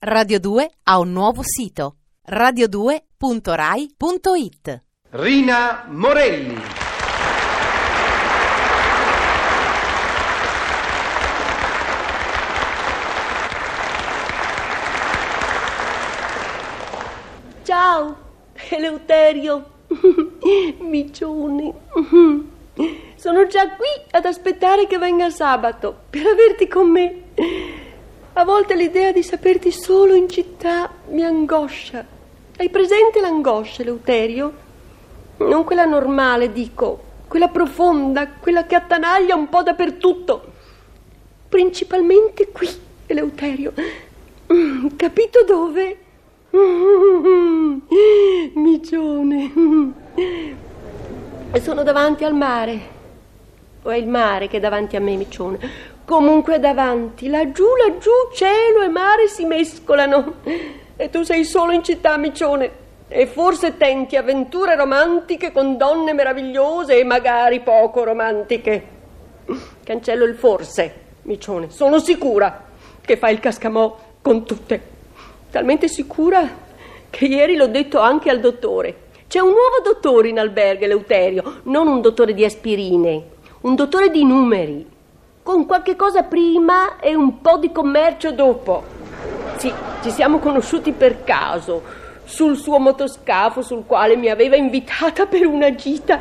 Radio 2 ha un nuovo sito radio2.rai.it Rina Morelli. Ciao, Eleuterio, micione. Sono già qui ad aspettare che venga sabato per averti con me. A volte l'idea di saperti solo in città mi angoscia. Hai presente l'angoscia, Eleuterio? Non quella normale, dico, quella profonda, quella che attanaglia un po' dappertutto. Principalmente qui, Eleuterio. Mm, Capito dove? Mm, Micione. Sono davanti al mare. O è il mare che è davanti a me, Micione? Comunque davanti, laggiù, laggiù, cielo e mare si mescolano. E tu sei solo in città, Micione. E forse tenti avventure romantiche con donne meravigliose e magari poco romantiche. Cancello il forse, Micione. Sono sicura che fai il cascamò con tutte. Talmente sicura che ieri l'ho detto anche al dottore. C'è un nuovo dottore in albergo, Eleuterio, non un dottore di aspirine, un dottore di numeri, con qualche cosa prima e un po' di commercio dopo. Sì, ci siamo conosciuti per caso, sul suo motoscafo sul quale mi aveva invitata per una gita.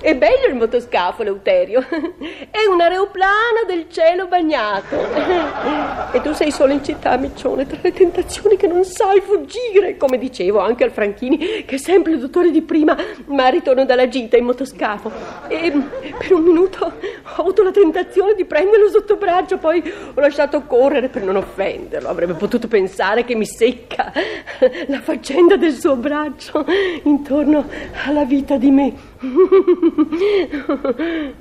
È bello il motoscafo, Eleuterio. È un aeroplano del cielo bagnato. E tu sei solo in città, Miccione, tra le tentazioni che non sai fuggire, come dicevo anche al Franchini, che è sempre il dottore di prima, ma ritorno dalla gita in motoscafo. E per un minuto ho avuto la tentazione di prenderlo sotto braccio, poi ho lasciato correre per non offenderlo. Avrebbe potuto pensare che mi secca la faccenda del suo braccio intorno alla vita di me.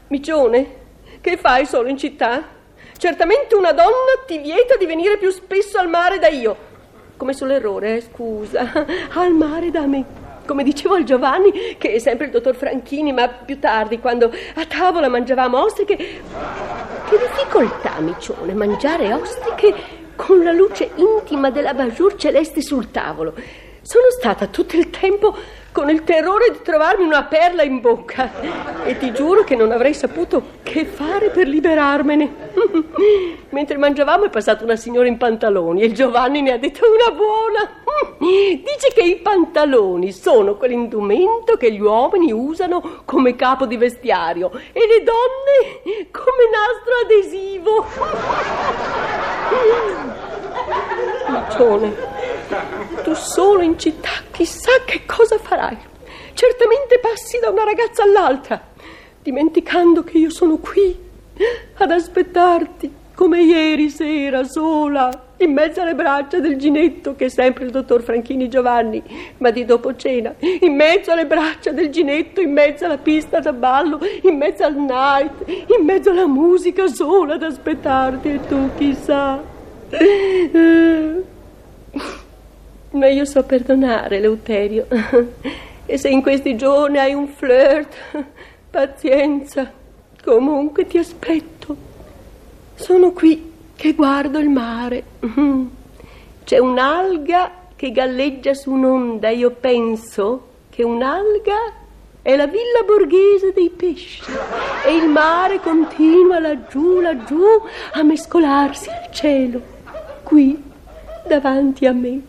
Micione, che fai solo in città? Certamente una donna ti vieta di venire più spesso al mare da io. Come sull'errore, eh, scusa. Al mare da me. Come dicevo al Giovanni, che è sempre il dottor Franchini, ma più tardi, quando a tavola mangiavamo ostriche. Che difficoltà, Micione, mangiare ostriche con la luce intima della bajour celeste sul tavolo. Sono stata tutto il tempo con il terrore di trovarmi una perla in bocca e ti giuro che non avrei saputo che fare per liberarmene. Mentre mangiavamo è passata una signora in pantaloni e Giovanni ne ha detto una buona. Dice che i pantaloni sono quell'indumento che gli uomini usano come capo di vestiario e le donne come nastro adesivo. Miccione, tu solo in città, chissà che cosa farai. Certamente passi da una ragazza all'altra, dimenticando che io sono qui ad aspettarti, come ieri sera, sola, in mezzo alle braccia del ginetto, che è sempre il dottor Franchini Giovanni, ma di dopo cena, in mezzo alle braccia del ginetto, in mezzo alla pista da ballo, in mezzo al night, in mezzo alla musica, sola ad aspettarti, e tu chissà. Ma io so perdonare, Leuterio. E se in questi giorni hai un flirt, pazienza. Comunque ti aspetto. Sono qui che guardo il mare. C'è un'alga che galleggia su un'onda. Io penso che un'alga è la villa borghese dei pesci. E il mare continua laggiù, laggiù a mescolarsi al cielo. Qui, davanti a me